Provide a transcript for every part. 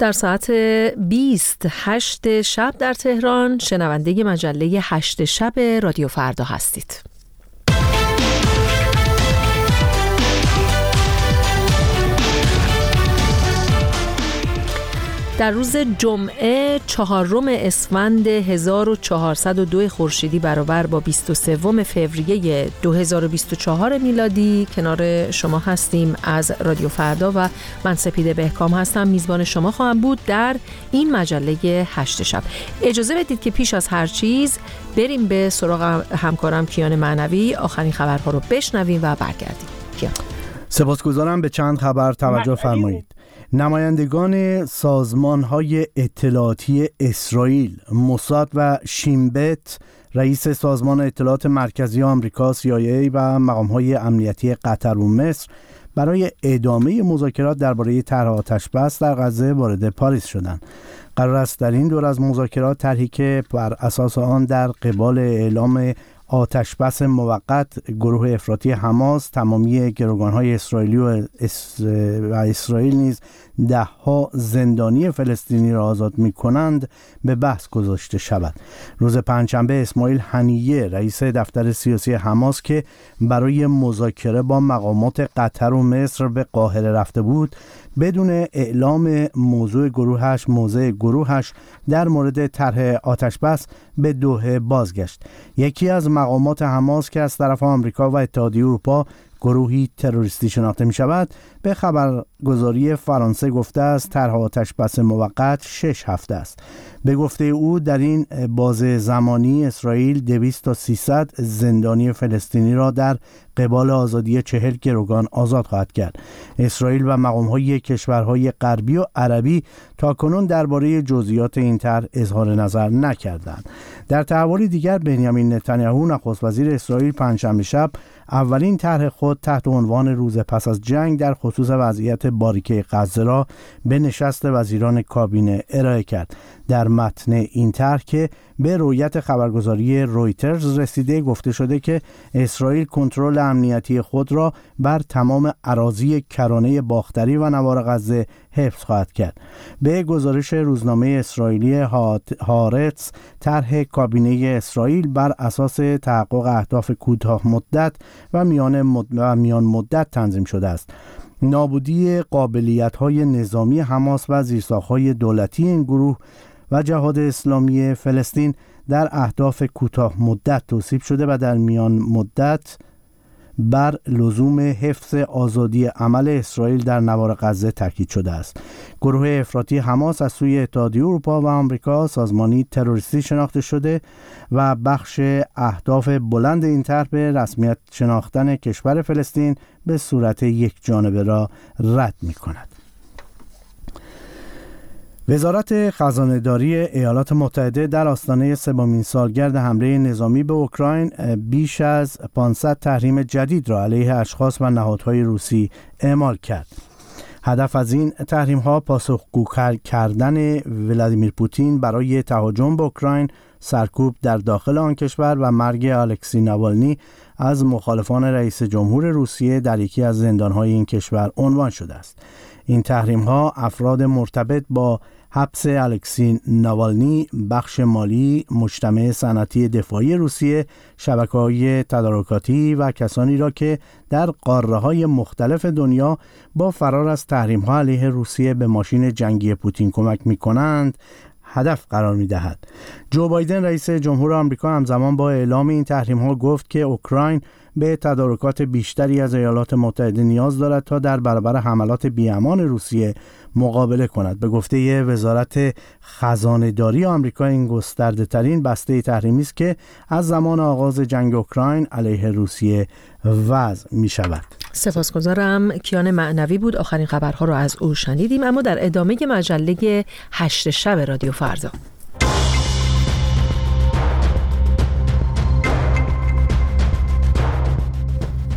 در ساعت 28 شب در تهران شنونده مجله 8 شب رادیو فردا هستید. در روز جمعه چهارم اسفند 1402 خورشیدی برابر با 23 فوریه 2024 میلادی. کنار شما هستیم از رادیو فردا و من سپیده بهکام هستم. میزبان شما خواهم بود در این مجله هشت شب. اجازه بدید که پیش از هر چیز بریم به سراغ همکارم کیان معنوی. آخرین خبرها رو بشنویم و برگردیم. کیان. سپاسگزارم. به چند خبر توجه فرمایید. نمایندگان سازمان های اطلاعاتی اسرائیل موساد و شیمبت رئیس سازمان اطلاعات مرکزی آمریکا CIA و مقام های امنیتی قطر و مصر برای ادامه مذاکرات درباره طرح آتش بس در غزه وارد پاریس شدند. قرار است در این دور از مذاکرات طرحی که بر اساس آن در قبال اعلام آتش بس موقت گروه افراطی حماس تمامی های اسرائیلی و, و اسرائیل نیز ده ها زندانی فلسطینی را آزاد می کنند به بحث گذاشته شود. روز پنجشنبه اسماعیل هنیه رئیس دفتر سیاسی حماس که برای مذاکره با مقامات قطر و مصر به قاهره رفته بود بدون اعلام موضوع گروهش موضع گروهش در مورد طرح آتش بس به دوه بازگشت. یکی از مقامات حماس که از طرف آمریکا و اتحادیه اروپا گروهی تروریستی شناخته می شود به خبرگزاری فرانسه گفته است طرح آتش بس موقت شش هفته است. به گفته او در این باز زمانی اسرائیل 200 تا 300 زندانی فلسطینی را در قبال آزادی چهل گروگان آزاد خواهد کرد. اسرائیل و های کشورهای غربی و عربی تا کنون درباره جزئیات این طرح اظهار نظر نکردند. در تحولی دیگر بنیامین نتانیاهو نخست وزیر اسرائیل پنجشنبه شب اولین طرح خود تحت عنوان روز پس از جنگ در خصوص وضعیت باریکه غزه را به نشست وزیران کابینه ارائه کرد. در متن این طرح که به رویت خبرگزاری رویترز رسیده گفته شده که اسرائیل کنترل امنیتی خود را بر تمام اراضی کرانه باختری و نوار غزه حفظ خواهد کرد. به گزارش روزنامه اسرائیلی هارتس طرح کابینه اسرائیل بر اساس تحقق اهداف کوتاه مدت و میان, مدت تنظیم شده است. نابودی قابلیت های نظامی حماس و زیرساخ های دولتی این گروه و جهاد اسلامی فلسطین در اهداف کوتاه مدت توصیف شده و در میان مدت بر لزوم حفظ آزادی عمل اسرائیل در نوار غزه تاکید شده است. گروه افراطی حماس از سوی اتحادیه اروپا و آمریکا سازمانی تروریستی شناخته شده و بخش اهداف بلند این طرح به رسمیت شناختن کشور فلسطین به صورت یک جانبه را رد می کند وزارت خزانهداری ایالات متحده در آستانه سومین سالگرد حمله نظامی به اوکراین بیش از 500 تحریم جدید را علیه اشخاص و نهادهای روسی اعمال کرد. هدف از این تحریم ها پاسخگو کردن ولادیمیر پوتین برای تهاجم به اوکراین سرکوب در داخل آن کشور و مرگ الکسی نوالنی از مخالفان رئیس جمهور روسیه در یکی از زندانهای این کشور عنوان شده است. این تحریم ها افراد مرتبط با حبس الکسی نوالنی بخش مالی مجتمع صنعتی دفاعی روسیه شبکه های تدارکاتی و کسانی را که در قاره های مختلف دنیا با فرار از تحریم ها علیه روسیه به ماشین جنگی پوتین کمک می کنند هدف قرار می دهد. جو بایدن رئیس جمهور آمریکا همزمان با اعلام این تحریم ها گفت که اوکراین به تدارکات بیشتری از ایالات متحده نیاز دارد تا در برابر حملات بیامان روسیه مقابله کند. به گفته وزارت خزانهداری آمریکا این گسترده ترین بسته تحریمی است که از زمان آغاز جنگ اوکراین علیه روسیه وضع می شود سپاسگزارم. کیان معنوی بود. آخرین خبرها را از او شنیدیم اما در ادامه مجله هشت شب رادیو فردا.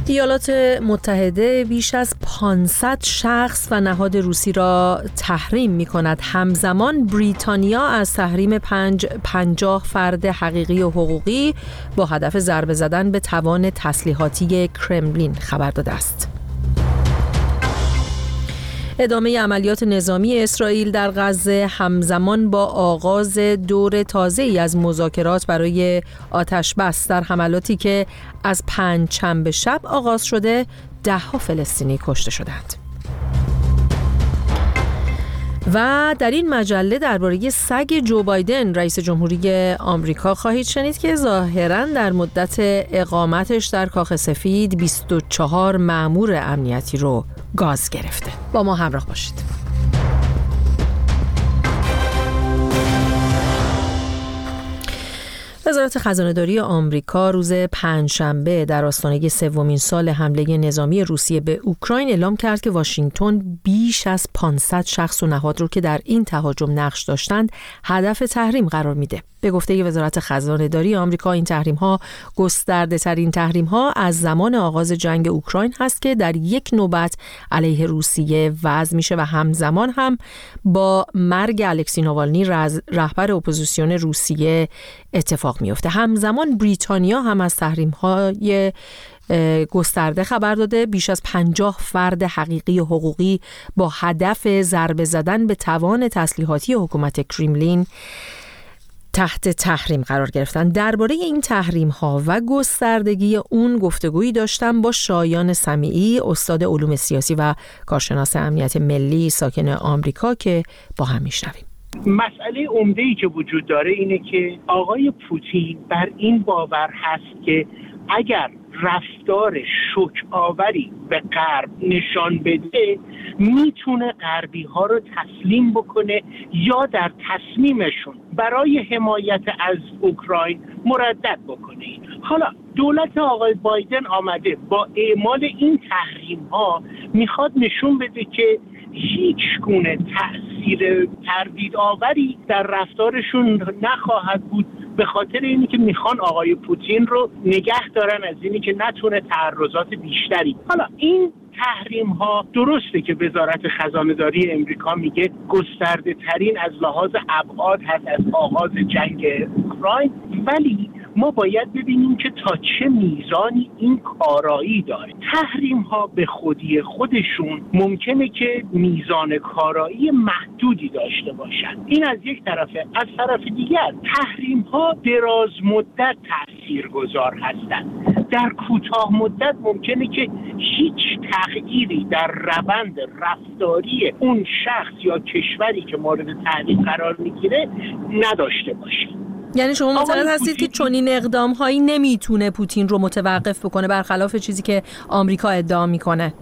ایالات متحده بیش از 500 شخص و نهاد روسی را تحریم می کند. همزمان بریتانیا از تحریم پنج پنجاه فرد حقیقی و حقوقی با هدف ضربه زدن به توان تسلیحاتی کرملین خبر داده است. ادامه عملیات نظامی اسرائیل در غزه همزمان با آغاز دور تازه ای از مذاکرات برای آتش بس در حملاتی که از پنج چنبه شب آغاز شده دهها فلسطینی کشته شدند. و در این مجله درباره سگ جو بایدن رئیس جمهوری آمریکا خواهید شنید که ظاهرا در مدت اقامتش در کاخ سفید 24 مامور امنیتی رو گاز گرفته. با ما همراه باشید. وزارت خزانهداری آمریکا روز پنجشنبه در آستانه سومین سال حمله نظامی روسیه به اوکراین اعلام کرد که واشنگتن بیش از 500 شخص و نهاد رو که در این تهاجم نقش داشتند هدف تحریم قرار میده. به گفته وزارت خزانه داری آمریکا این تحریم ها گسترده ترین تحریم ها از زمان آغاز جنگ اوکراین هست که در یک نوبت علیه روسیه وضع میشه و همزمان هم با مرگ الکسی ناوالنی رهبر اپوزیسیون روسیه اتفاق میفته همزمان بریتانیا هم از تحریم های گسترده خبر داده. بیش از پنجاه فرد حقیقی حقوقی با هدف ضربه زدن به توان تسلیحاتی حکومت کریملین تحت تحریم قرار گرفتن. درباره این تحریم ها و گستردگی اون گفتگویی داشتم با شایان سمیعی استاد علوم سیاسی و کارشناس امنیت ملی ساکن آمریکا که با هم میشنویم. مسئله عمده ای که وجود داره اینه که آقای پوتین بر این باور هست که اگر رفتار شک آوری به غرب نشان بده می‌تونه غربی ها رو تسلیم بکنه یا در تصمیمشون برای حمایت از اوکراین مردد بکنه. حالا دولت آقای بایدن آمده با اعمال این تحریم ها می‌خواد نشون بده که هیچ گونه تاثیر تردید آوری در رفتارشون نخواهد بود به خاطر اینی که می‌خوان آقای پوتین رو نگه دارن از اینی که نتونه تعرضات بیشتری حالا این تحریم ها درسته که وزارت خزانه داری امریکا میگه گسترده ترین از لحاظ ابعاد هست از آغاز جنگ اوکراین ولی ما باید ببینیم که تا چه میزانی این کارایی داره. تحریم ها به خودی خودشون ممکنه که میزان کارایی محدودی داشته باشند این از یک طرفه. از طرف دیگر تحریم ها دراز مدت تأثیر گذار هستند در کوتاه مدت ممکنه که هیچ تغییری در روند رفتاری اون شخص یا کشوری که مورد تحریم قرار می‌گیره نداشته باشه. یعنی شما معتقد هستید که چنین اقدام هایی نمی‌تونه پوتین رو متوقف بکنه برخلاف چیزی که آمریکا ادعا می‌کنه.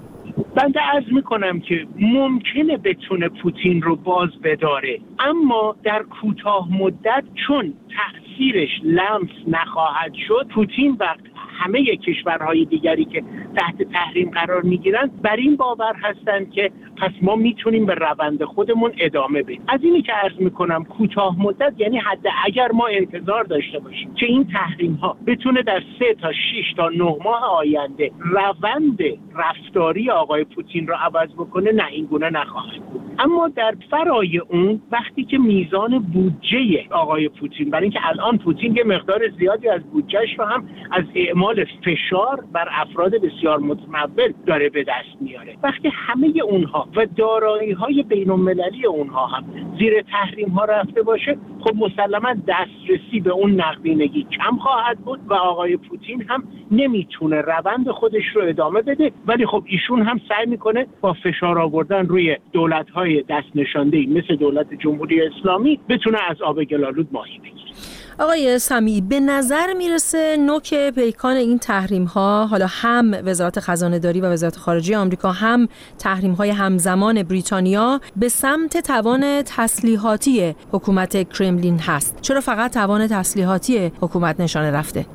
بنده عرض می‌کنم که ممکنه بتونه پوتین رو باز بداره. اما در کوتاه مدت چون تاثیرش لمس نخواهد شد پوتین و همه کشورهای دیگری که تحت تحریم قرار می‌گیرن بر این باور هستند که پس ما می‌تونیم به روند خودمون ادامه بدیم. از اینی که عرض می‌کنم کوتاه مدت یعنی حد اگر ما انتظار داشته باشیم که این تحریم ها بتونه در سه تا 6 تا نه ماه آینده روند رفتاری آقای پوتین رو عوض بکنه نه این گونه نخواهد بود. اما در فرای اون وقتی که میزان بودجه آقای پوتین برای اینکه الان پوتین یه مقدار زیادی از بودجهش رو هم از اعمال فشار بر افراد بسیار متمول داره به دست میاره. وقتی همه اونها و دارایی های بین المللی اونها هم. زیر تحریم ها رفته باشه خب مسلما دسترسی به اون نقدینگی کم خواهد بود و آقای پوتین هم نمی‌تونه روند خودش رو ادامه بده. ولی خب ایشون هم سعی می‌کنه با فشار آوردن روی دولت های دست نشانده مثل دولت جمهوری اسلامی بتونه از آب گلالود ماهی بگیره. آقای سمی به نظر می‌رسه نوک پیکان این تحریم ها حالا هم وزارت خزانه داری و وزارت خارجه آمریکا هم تحریم های همزمان بریتانیا به سمت توان تسلیحاتی حکومت کرملین هست. چرا فقط توان تسلیحاتی حکومت نشانه رفته؟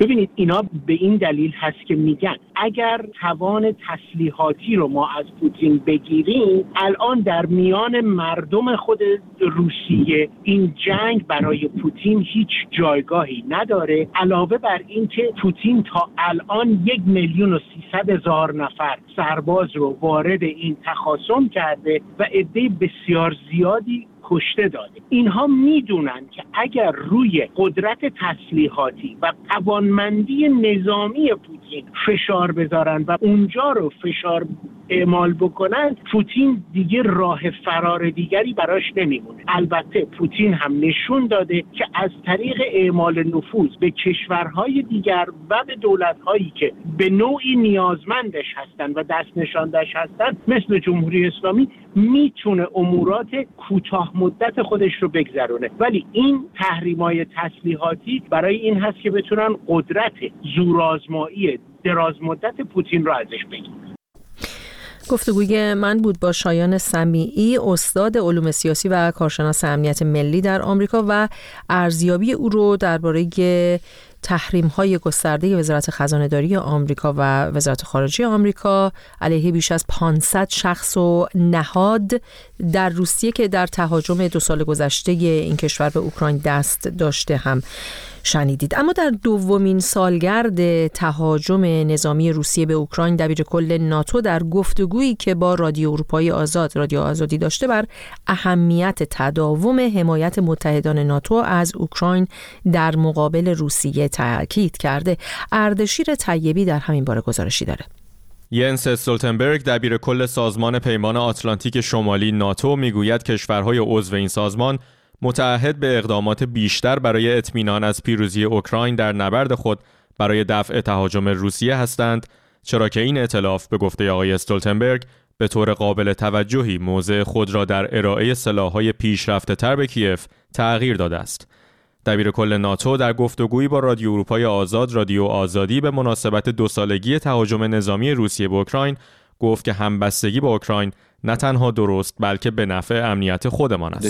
ببینید اینا به این دلیل هست که میگن اگر توان تسلیحاتی رو ما از پوتین بگیریم الان در میان مردم خود روسیه این جنگ برای پوتین هیچ جایگاهی نداره علاوه بر اینکه پوتین تا الان یک میلیون و سیصد هزار نفر سرباز رو وارد این تخاصم کرده و عده بسیار زیادی کشته داده اینها می‌دونن که اگر روی قدرت تسلیحاتی و توانمندی نظامی پوتین فشار بذارن و اونجا رو فشار اعمال بکنن پوتین دیگه راه فرار دیگری براش نمیمونه. البته پوتین هم نشون داده که از طریق اعمال نفوذ به کشورهای دیگر و به دولتهایی که به نوعی نیازمندش هستند و دست نشاندش هستند مثل جمهوری اسلامی می‌تونه امورات کوتاه مدت خودش رو بگذرونه. ولی این تحریمای تسلیحاتی برای این هست که بتونن قدرت زورآزمایی دراز مدت پوتین رو ازش بگیرن. گفتگوی من بود با شایان سمیعی استاد علوم سیاسی و کارشناس امنیت ملی در آمریکا و ارزیابی او رو درباره تحریم های گسترده وزارت خزانه داری آمریکا و وزارت خارجه آمریکا علیه بیش از 500 شخص و نهاد در روسیه که در تهاجم دو سال گذشته این کشور به اوکراین دست داشته هم. شنیدید. اما در دومین سالگرد تهاجم نظامی روسیه به اوکراین دبیر کل ناتو در گفتگویی که با رادیو اروپایی آزاد رادیو آزادی داشته بر اهمیت تداوم حمایت متحدان ناتو از اوکراین در مقابل روسیه تاکید کرده. اردشیر طیبی در همین باره گزارشی داره. ینس استولتنبرگ دبیر کل سازمان پیمان آتلانتیک شمالی ناتو می‌گوید کشورهای عضو این سازمان متعهد به اقدامات بیشتر برای اطمینان از پیروزی اوکراین در نبرد خود برای دفع تهاجم روسیه هستند چرا که این اطلاف به گفته آقای استولتنبرگ به طور قابل توجهی موضع خود را در ارائه سلاح‌های پیشرفته تر به کیف تغییر داده است. دبیر کل ناتو در گفتگویی با رادیو اروپای آزاد رادیو آزادی به مناسبت دو سالگی تهاجم نظامی روسیه به اوکراین گفت که همبستگی با اوکراین نه تنها درست بلکه به نفع امنیت خودمان است.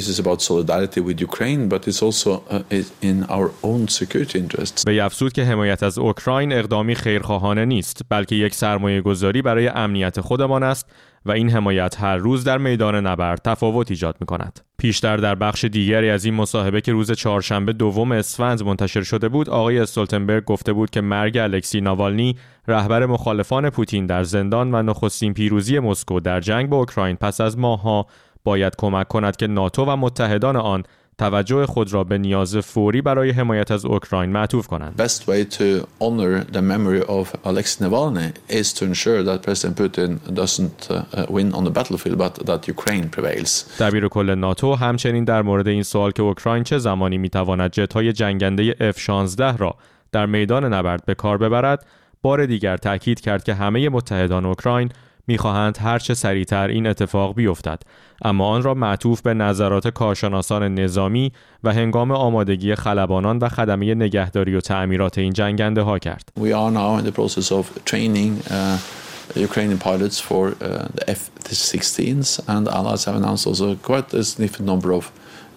به افزود که حمایت از اوکراین اقدامی خیرخواهانه نیست بلکه یک سرمایه گذاری برای امنیت خودمان است و این حمایت هر روز در میدان نبرد تفاوت ایجاد می کند. پیشتر در بخش دیگری از این مصاحبه که روز چهارشنبه دوم اسفند منتشر شده بود آقای استولتنبرگ گفته بود که مرگ الکسی ناوالنی رهبر مخالفان پوتین در زندان و نخستین پیروزی مسکو در جنگ با اوکراین پس از ماهها باید کمک کند که ناتو و متحدان آن توجه خود را به نیاز فوری برای حمایت از اوکراین معطوف کنند. Best way to honor the memory of Alexei Navalny is to ensure that President Putin doesn't win on the battlefield but that Ukraine prevails. دبیر کل ناتو همچنین در مورد این سوال که اوکراین چه زمانی می‌تواند جت‌های جنگنده F-16 را در میدان نبرد به کار ببرد، بار دیگر تاکید کرد که همه متحدان اوکراین می‌خواهند هرچه سریعتر این اتفاق بیفتد اما آن را معطوف به نظرات کارشناسان نظامی و هنگام آمادگی خلبانان و خدمه نگهداری و تعمیرات این جنگنده ها کرد. We are now in the process of training uh, Ukrainian pilots for uh, the F-16s and allies have announced also quite a significant number of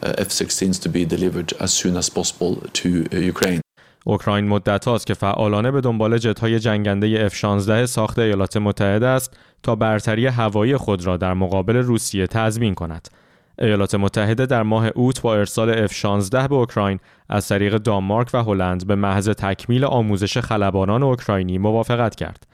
uh, F-16s to be delivered as soon as possible to uh, Ukraine. اوکراین مدت هاست که فعالانه به دنبال جتهای جنگنده F-16 ساخت ایالات متحده است تا برتری هوایی خود را در مقابل روسیه تضمین کند. ایالات متحده در ماه اوت با ارسال F-16 به اوکراین از طریق دانمارک و هلند به محض تکمیل آموزش خلبانان اوکراینی موافقت کرد.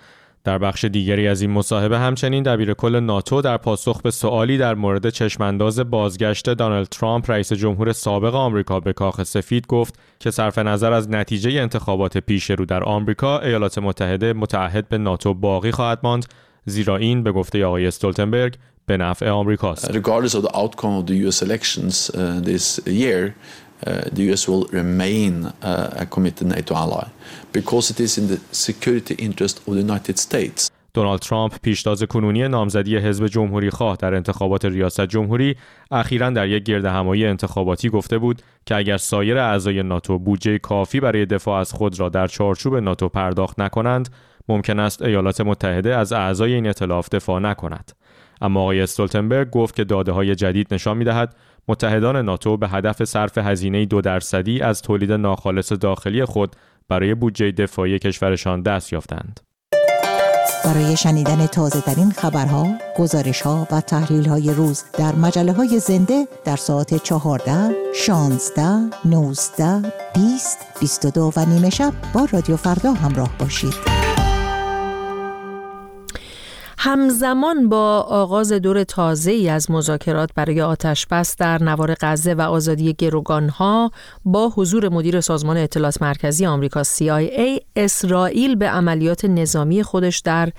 در بخش دیگری از این مصاحبه همچنین دبیر کل ناتو در پاسخ به سوالی در مورد چشمانداز بازگشت دانالد ترامپ رئیس جمهور سابق آمریکا به کاخ سفید گفت که صرف نظر از نتیجه انتخابات پیش رو در آمریکا ایالات متحده متعهد به ناتو باقی خواهد ماند زیرا این به گفته آقای استولتنبرگ به نفع آمریکاست. Regardless of the outcome of the US elections uh, this year, uh, the US will remain uh, a committed NATO ally because it is in the security interest of the United States. دونالد ترامپ پیشتاز کنونی نامزدی حزب جمهوری خواه در انتخابات ریاست جمهوری اخیرا در یک گرد همایی انتخاباتی گفته بود که اگر سایر اعضای ناتو بودجه کافی برای دفاع از خود را در چارچوب ناتو پرداخت نکنند ممکن است ایالات متحده از اعضای این ائتلاف دفاع نکند اما آقای استولتنبرگ گفت که داده های جدید نشان می‌دهد متحدان ناتو به هدف صرف هزینه دو درصدی از تولید ناخالص داخلی خود برای بودجه دفاعی کشورشان دست یافتند. برای شنیدن تازه ترین خبرها، گزارش ها و تحلیل های روز در مجله های زنده در ساعت 14, 16, 19, 20, 22 و نیمه شب با رادیو فردا همراه باشید. همزمان با آغاز دور تازه ای از مذاکرات برای آتش بس در نوار غزه و آزادی گروگانها با حضور مدیر سازمان اطلاعات مرکزی آمریکا CIA اسرائیل به عملیات نظامی خودش در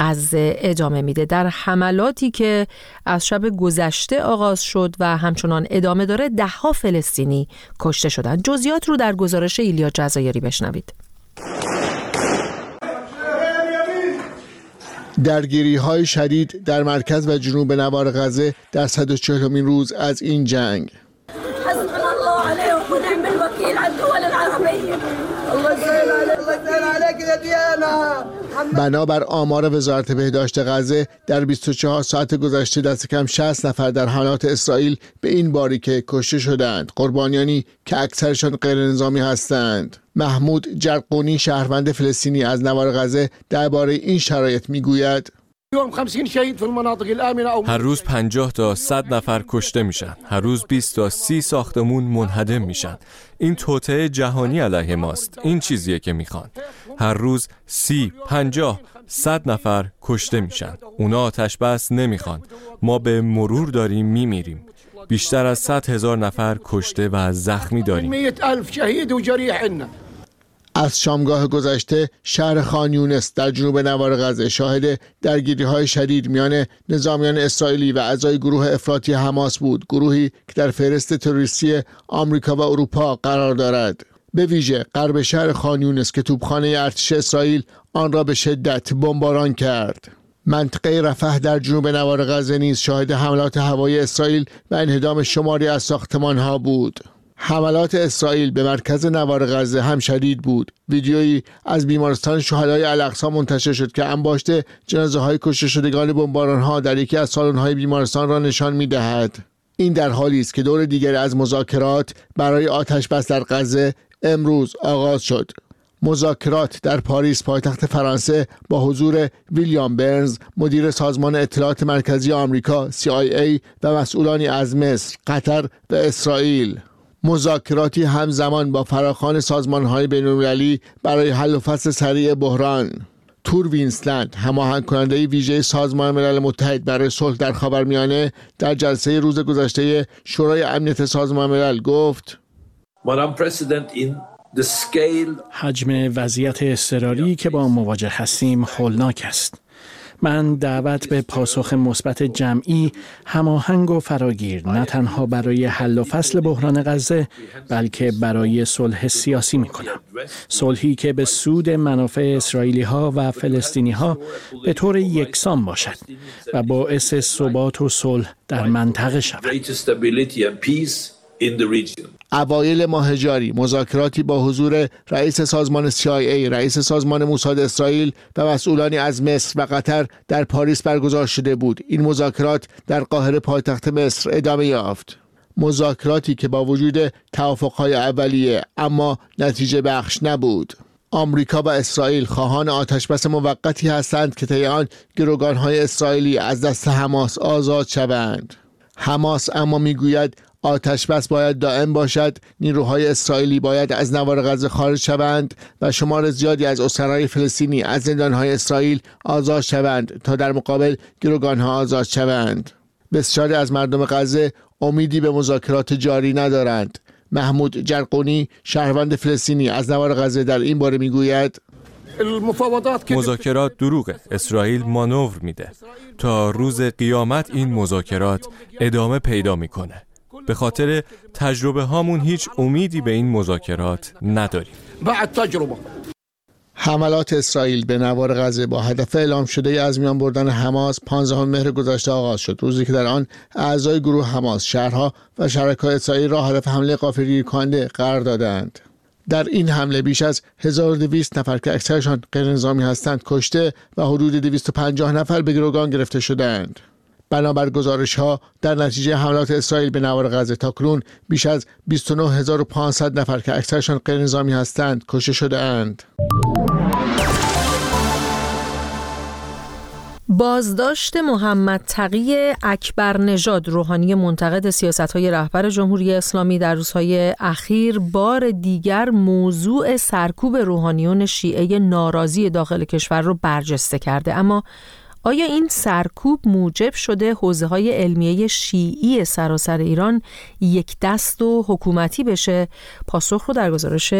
غزه ادامه میده. در حملاتی که از شب گذشته آغاز شد و همچنان ادامه داره دهها فلسطینی کشته شدن جزئیات رو در گزارش ایلیا جزایری بشنوید. درگیری های شدید در مرکز و جنوب نوار غزه در 140 روز از این جنگ بنابر آمار وزارت بهداشت غزه در 24 ساعت گذشته دست کم 60 نفر در حملات اسرائیل به این باری که کشته شدند. قربانیانی که اکثرشان غیر نظامی هستند. محمود جرقونی شهروند فلسطینی از نوار غزه درباره این شرایط می‌گوید. هر روز 50 تا 100 نفر کشته میشن. هر روز 20 تا 30 ساختمون منهدم میشن. این توطعه جهانی علیه ماست. این چیزیه که می‌خوان. هر روز 30 50 100 نفر کشته میشن. اونا آتش بس نمی‌خوان. ما به مرور داریم میمیریم. بیشتر از 100 هزار نفر کشته و زخمی داریم. از شامگاه گذشته شهر خانیونس در جنوب نوار غزه شاهد درگیری های شدید میان نظامیان اسرائیلی و اعضای گروه افراطی حماس بود گروهی که در فهرست تروریستی آمریکا و اروپا قرار دارد. به ویژه غرب شهر خانیونس که توپخانه ارتش اسرائیل آن را به شدت بمباران کرد. منطقه رفح در جنوب نوار غزه نیز شاهد حملات هوایی اسرائیل و انهدام شماری از ساختمان ها بود. حملات اسرائیل به مرکز نوار غزه هم شدید بود. ویدیویی از بیمارستان شهدای الاقصا منتشر شد که انباشت جنازه های کشته شدگان بمباران ها در یکی از سالن های بیمارستان را نشان می دهد. این در حالی است که دور دیگر از مذاکرات برای آتش بس در غزه امروز آغاز شد. مذاکرات در پاریس پایتخت فرانسه با حضور ویلیام برنز مدیر سازمان اطلاعات مرکزی آمریکا CIA و مسئولانی از مصر، قطر و اسرائیل. مذاکراتی همزمان با فراخان سازمان های بینالمللی برای حل و فصل سریع بحران. تور وینسلند هماهنگ کننده ویژه سازمان ملل متحد برای صلح در خاورمیانه در جلسه روز گذشته شورای امنیت سازمان ملل گفت حجم وضعیت اضطراری که با مواجه هستیم هولناک است. من دعوت به پاسخ مثبت جمعی هماهنگ و فراگیر نه تنها برای حل و فصل بحران غزه بلکه برای صلح سیاسی می کنم صلحی که به سود منافع اسرائیلی ها و فلسطینی ها به طور یکسان باشد و باعث ثبات و صلح در منطقه شود. اوایل ماه جاری مذاکراتی با حضور رئیس سازمان CIA، رئیس سازمان موساد اسرائیل و مسئولانی از مصر و قطر در پاریس برگزار شده بود. این مذاکرات در قاهره پایتخت مصر ادامه یافت. مذاکراتی که با وجود توافقهای اولیه اما نتیجه بخش نبود. آمریکا و اسرائیل خواهان آتشبس موقتی هستند که طی آن گروگانهای اسرائیلی از دست حماس آزاد شوند. حماس اما می‌گوید آتش بس باید دائم باشد. نیروهای اسرائیلی باید از نوار غزه خارج شوند و شمار زیادی از اسرای فلسطینی از زندانهای اسرائیل آزاد شوند تا در مقابل گروگانها آزاد شوند. بسیاری از مردم غزه امیدی به مذاکرات جاری ندارند. محمود جرقونی شهروند فلسطینی از نوار غزه در این باره می‌گوید مذاکرات دروغه اسرائیل مانور میده. تا روز قیامت این مذاکرات ادامه پیدا می‌کنه به خاطر تجربه هامون هیچ امیدی به این مذاکرات نداریم. بعد تجربه. حملات اسرائیل به نوار غزه با هدف اعلام شده از میان بردن حماس 15 مهر گذشته آغاز شد. روزی که در آن اعضای گروه حماس شهرها و شرکای اسرائیل را هدف حمله قافلگیر کننده قرار دادند. در این حمله بیش از 1200 نفر که اکثرشان غیر نظامی هستند کشته و حدود 250 نفر به گروگان گرفته شدند. بنابر گزارش ها در نتیجه حملات اسرائیل به نوار غزه تاکنون بیش از 29500 نفر که اکثرشان غیر نظامی هستند کشته شده اند. بازداشت محمد تقی اکبر نژاد روحانی منتقد سیاست های رهبر جمهوری اسلامی در روزهای اخیر بار دیگر موضوع سرکوب روحانیون شیعه ناراضی داخل کشور رو برجسته کرده اما آیا این سرکوب موجب شده حوزه های علمیه شیعی سراسر ایران یک دست و حکومتی بشه؟ پاسخ رو در گزارش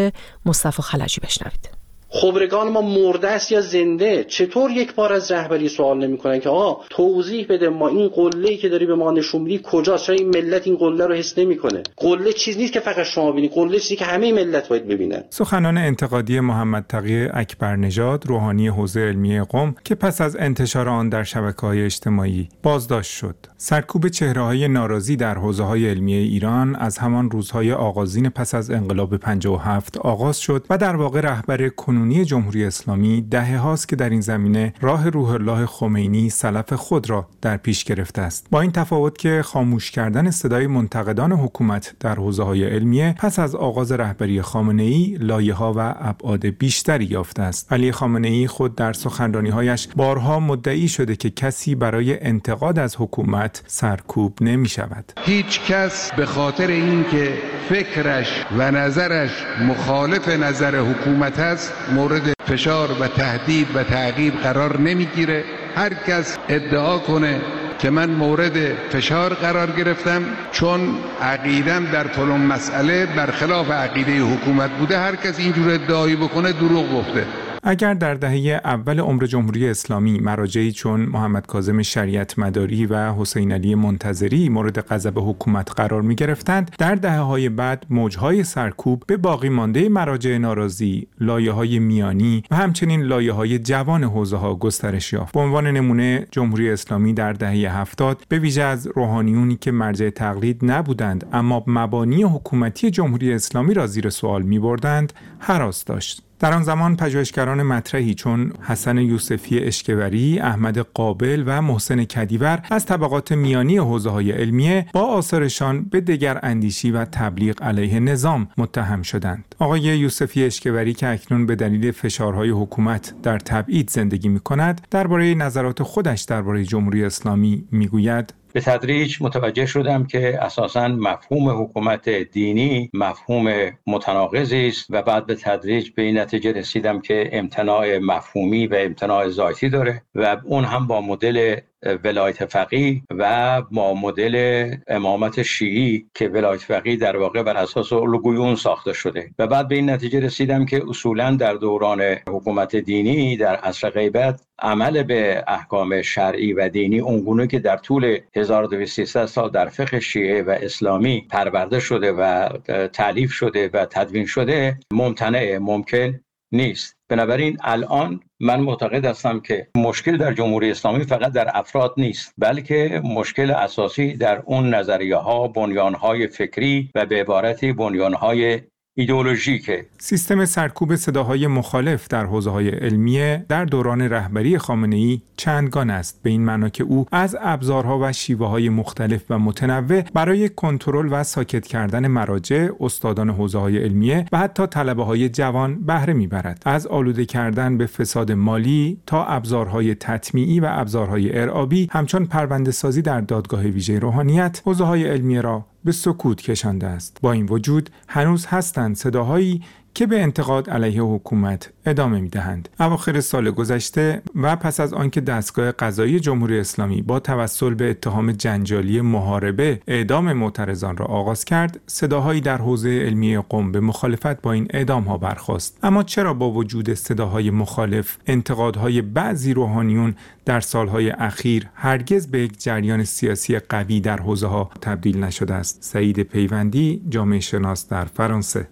مصطفی خلجی بشنوید. خبرگان ما مرده است یا زنده؟ چطور یک بار از رهبری سوال نمی‌کنن که آقا توضیح بده ما این قله ای که داری به ما نشون میدی کجاست؟ چرا این ملت این قله رو حس نمی‌کنه؟ قله چیز نیست که فقط شما ببینید قله چیزی که همه ملت باید ببینن. سخنان انتقادی محمد تقی اکبر نژاد روحانی حوزه علمی قم که پس از انتشار آن در شبکه های اجتماعی بازداشت شد. سرکوب چهره های ناراضی در حوزه های علمی ایران از همان روزهای آغازین پس از انقلاب 57 آغاز شد و در واقع رهبر کنونی جمهوری اسلامی دهه هاست که در این زمینه راه روح الله خمینی سلف خود را در پیش گرفته است. با این تفاوت که خاموش کردن صدای منتقدان حکومت در حوزه های علمیه پس از آغاز رهبری خامنه ای لایه ها و ابعاد بیشتری یافته است. علی خامنه ای خود در سخنرانی هایش بارها مدعی شده که کسی برای انتقاد از حکومت سرکوب نمی شود هیچ کس به خاطر اینکه فکرش و نظرش مخالف نظر حکومت است مورد فشار و تهدید و تعقیب قرار نمی‌گیره. هر کس ادعا کنه که من مورد فشار قرار گرفتم چون عقیدم در فلان مسئله برخلاف عقیده حکومت بوده هر کس اینجور ادعایی بکنه دروغ گفته. اگر در دهه اول عمر جمهوری اسلامی مراجعی چون محمد کاظم شریعت مداری و حسین علی منتظری مورد غضب حکومت قرار می گرفتند در دهه های بعد موجهای سرکوب به باقی مانده مراجع ناراضی لایه های میانی و همچنین لایه های جوان حوزه ها گسترش یافت. به عنوان نمونه جمهوری اسلامی در دهه هفتاد به ویژه از روحانیونی که مرجع تقلید نبودند اما مبانی حکومتی جمهوری اسلامی را زیر سوال می بردند حراس داشت. در آن زمان پژوهشگران مطرحی چون حسن یوسفی اشکوری، احمد قابل و محسن کدیور از طبقات میانی حوزه های علمیه با آثارشان به دگر اندیشی و تبلیغ علیه نظام متهم شدند. آقای یوسفی اشکوری که اکنون به دلیل فشارهای حکومت در تبعید زندگی می کند، درباره نظرات خودش درباره جمهوری اسلامی می‌گوید به تدریج متوجه شدم که اساسا مفهوم حکومت دینی مفهوم متناقضی است و بعد به تدریج به این نتیجه رسیدم که امتناع مفهومی و امتناع ذاتی داره و اون هم با مدل ولایت فقی و با مدل امامت شیعی که ولایت فقی در واقع بر اساس الگویون ساخته شده. و بعد به این نتیجه رسیدم که اصولا در دوران حکومت دینی در عصر غیبت عمل به احکام شرعی و دینی اونگونه که در طول 1200 سال در فقه شیعه و اسلامی پرورده شده و تعلیف شده و تدوین شده ممتنع ممکن نیست. بنابراین الان من معتقد هستم که مشکل در جمهوری اسلامی فقط در افراد نیست بلکه مشکل اساسی در اون نظریه ها بنیان های فکری و به عبارتی بنیان های ایدئولوژیکه. سیستم سرکوب صداهای مخالف در حوزه های علمیه در دوران رهبری خامنه ای چندگان است. به این معنا که او از ابزارها و شیوه های مختلف و متنوع برای کنترل و ساکت کردن مراجع استادان حوزه های علمیه و حتی طلبه های جوان بهره می‌برد. از آلوده کردن به فساد مالی تا ابزارهای تطمیعی و ابزارهای ارعابی همچون پرونده سازی در دادگاه ویژه روحانیت حوزه های علمیه را به سکوت کشانده است. با این وجود هنوز هستند صداهایی که به انتقاد علیه حکومت ادامه می دهند. اواخر سال گذشته و پس از آنکه دستگاه قضایی جمهوری اسلامی با توسل به اتهام جنجالی محاربه اعدام معترضان را آغاز کرد، صداهایی در حوزه علمی قم به مخالفت با این اعدام ها برخواست. اما چرا با وجود صداهای مخالف، انتقادهای بعضی روحانیون در سالهای اخیر هرگز به یک جریان سیاسی قوی در حوزه ها تبدیل نشده است؟ سعید پیوندی، جامعه شناس در فرانسه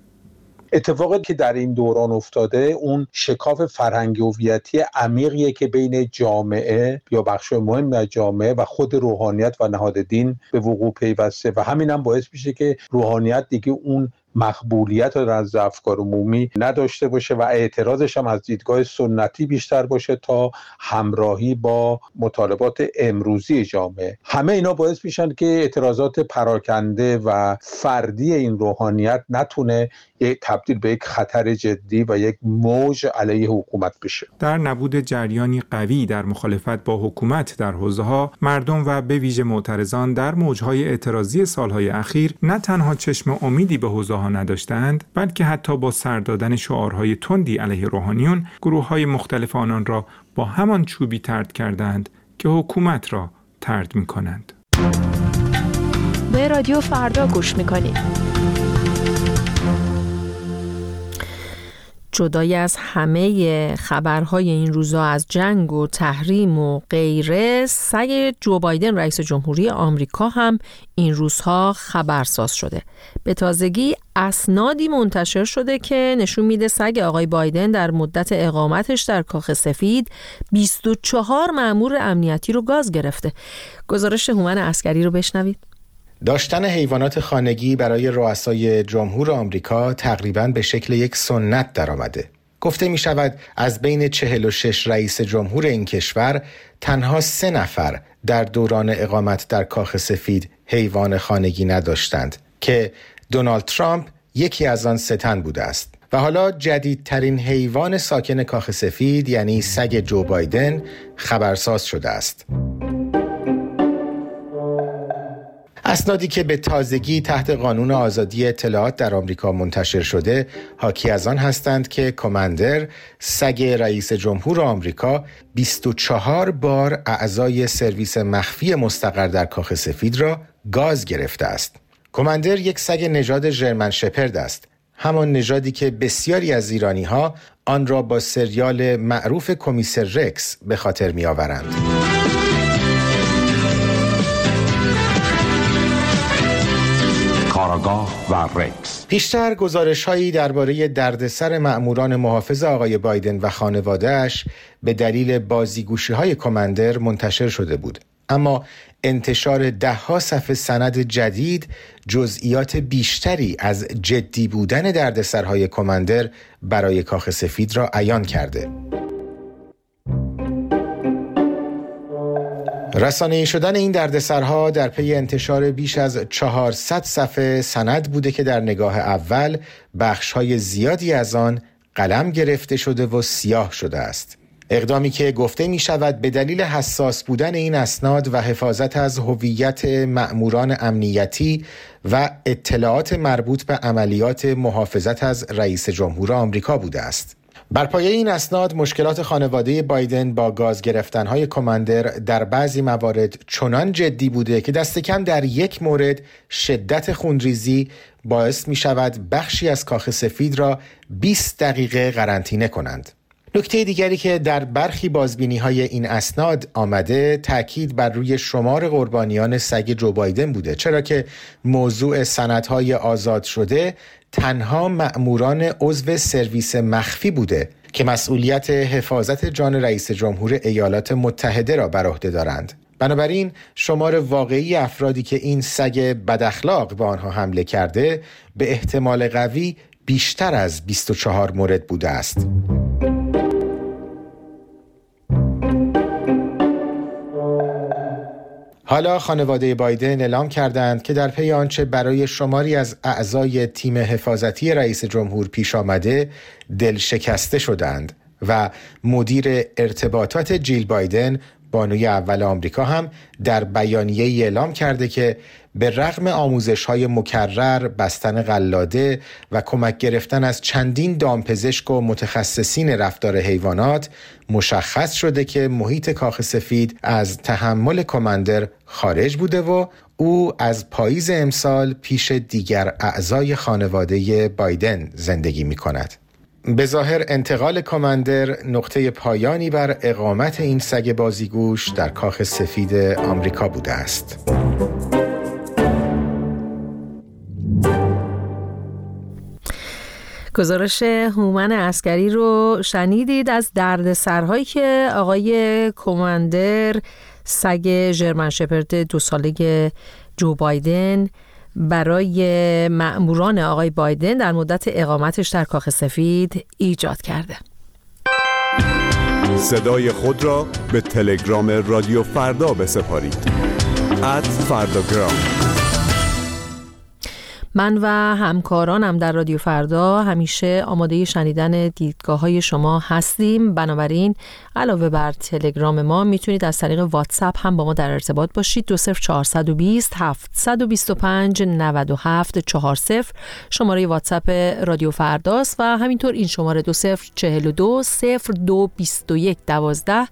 اتفاقی که در این دوران افتاده اون شکاف فرهنگی هویتی عمیقیه که بین جامعه یا بخش مهم از جامعه و خود روحانیت و نهاد دین به وقوع پیوسته و همین هم باعث میشه که روحانیت دیگه اون مقبولیت رو از افکار عمومی نداشته باشه و اعتراضش هم از دیدگاه سنتی بیشتر باشه تا همراهی با مطالبات امروزی جامعه. همه اینا باعث میشن که اعتراضات پراکنده و فردی این روحانیت نتونه یک تبدیل به یک خطر جدی و یک موج علیه حکومت بشه در نبود جریانی قوی در مخالفت با حکومت در حوزه ها مردم و به ویژه معترضان در موجهای اعتراضی سالهای اخیر نه تنها چشم امیدی به حوزه ها نداشتند بلکه حتی با سر دادن شعارهای تندی علیه روحانیون گروه های مختلف آنان را با همان چوبی ترد کردند که حکومت را ترد می کنند. به رادیو فردا گوش می جدای از همه خبرهای این روزا از جنگ و تحریم و غیره سگ جو بایدن رئیس جمهوری آمریکا هم این روزها خبرساز شده. به تازگی اسنادی منتشر شده که نشون میده سگ آقای بایدن در مدت اقامتش در کاخ سفید 24 مأمور امنیتی رو گاز گرفته. گزارش هومن اسکری رو بشنوید. داشتن حیوانات خانگی برای رؤسای جمهور آمریکا تقریبا به شکل یک سنت درآمده. گفته می شود از بین 46 رئیس جمهور این کشور تنها سه نفر در دوران اقامت در کاخ سفید حیوان خانگی نداشتند که دونالد ترامپ یکی از آن ستن بوده است. و حالا جدیدترین حیوان ساکن کاخ سفید یعنی سگ جو بایدن خبرساز شده است. اسنادی که به تازگی تحت قانون آزادی اطلاعات در آمریکا منتشر شده حاکی از آن هستند که کماندر سگ رئیس جمهور آمریکا 24 بار اعضای سرویس مخفی مستقر در کاخ سفید را گاز گرفته است کماندر یک سگ نژاد ژرمن شپرد است همان نژادی که بسیاری از ایرانی ها آن را با سریال معروف کمیسر رکس به خاطر می آورند. و رکس. پیشتر گزارش هایی درباره دردسر مأموران محافظ آقای بایدن و خانوادهش به دلیل بازیگوشی های کماندر منتشر شده بود. اما انتشار دهها صفحه سند جدید جزئیات بیشتری از جدی بودن دردسرهای کماندر برای کاخ سفید را عیان کرده. رسانه شدن این دردسرها در پی انتشار بیش از 400 صفحه سند بوده که در نگاه اول بخشهای زیادی از آن قلم گرفته شده و سیاه شده است. اقدامی که گفته می شود به دلیل حساس بودن این اسناد و حفاظت از هویت مأموران امنیتی و اطلاعات مربوط به عملیات محافظت از رئیس جمهور آمریکا بوده است. بر پایه این اسناد مشکلات خانواده بایدن با گاز گرفتنهای کماندر در بعضی موارد چنان جدی بوده که دست کم در یک مورد شدت خونریزی باعث می شود بخشی از کاخ سفید را 20 دقیقه قرنطینه کنند. نکته دیگری که در برخی بازبینی های این اسناد آمده تاکید بر روی شمار قربانیان سگ جو بایدن بوده چرا که موضوع سندهای آزاد شده تنها مأموران عضو سرویس مخفی بوده که مسئولیت حفاظت جان رئیس جمهور ایالات متحده را بر عهده دارند بنابراین شمار واقعی افرادی که این سگ بداخلاق به آنها حمله کرده به احتمال قوی بیشتر از 24 مورد بوده است. حالا خانواده بایدن اعلام کردند که در پی آنچه برای شماری از اعضای تیم حفاظتی رئیس جمهور پیش آمده دل شکسته شدند و مدیر ارتباطات جیل بایدن بانوی اول آمریکا هم در بیانیه اعلام کرده که به رغم آموزش های مکرر، بستن قلاده و کمک گرفتن از چندین دامپزشک و متخصصین رفتار حیوانات مشخص شده که محیط کاخ سفید از تحمل کماندر خارج بوده و او از پاییز امسال پیش دیگر اعضای خانواده بایدن زندگی می کند. به ظاهر انتقال کماندر نقطه پایانی بر اقامت این سگ بازیگوش در کاخ سفید آمریکا بوده است. گزارش هومن اسکری رو شنیدید از درد سرهایی که آقای کماندر سگ جرمن شپرد دو ساله جو بایدن برای مأموران آقای بایدن در مدت اقامتش در کاخ سفید ایجاد کرده. صدای خود را به تلگرام رادیو فردا بسپارید. ات فرداگرام من و همکارانم در رادیو فردا همیشه آماده شنیدن دیدگاه های شما هستیم. بنابراین علاوه بر تلگرام ما می‌تونید از طریق واتساپ هم با ما در ارتباط باشید. 20420 725 97 40 شماره واتساپ رادیو فرداست و همینطور این شماره 2042 02 21 12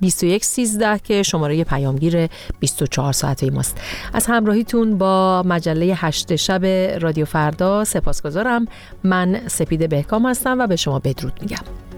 21 13 که شماره پیامگیر 24 ساعته ماست. از همراهیتون با مجله هشت شب رادیو فردا. سپاسگزارم. من سپید بهکام هستم و به شما بدرود میگم.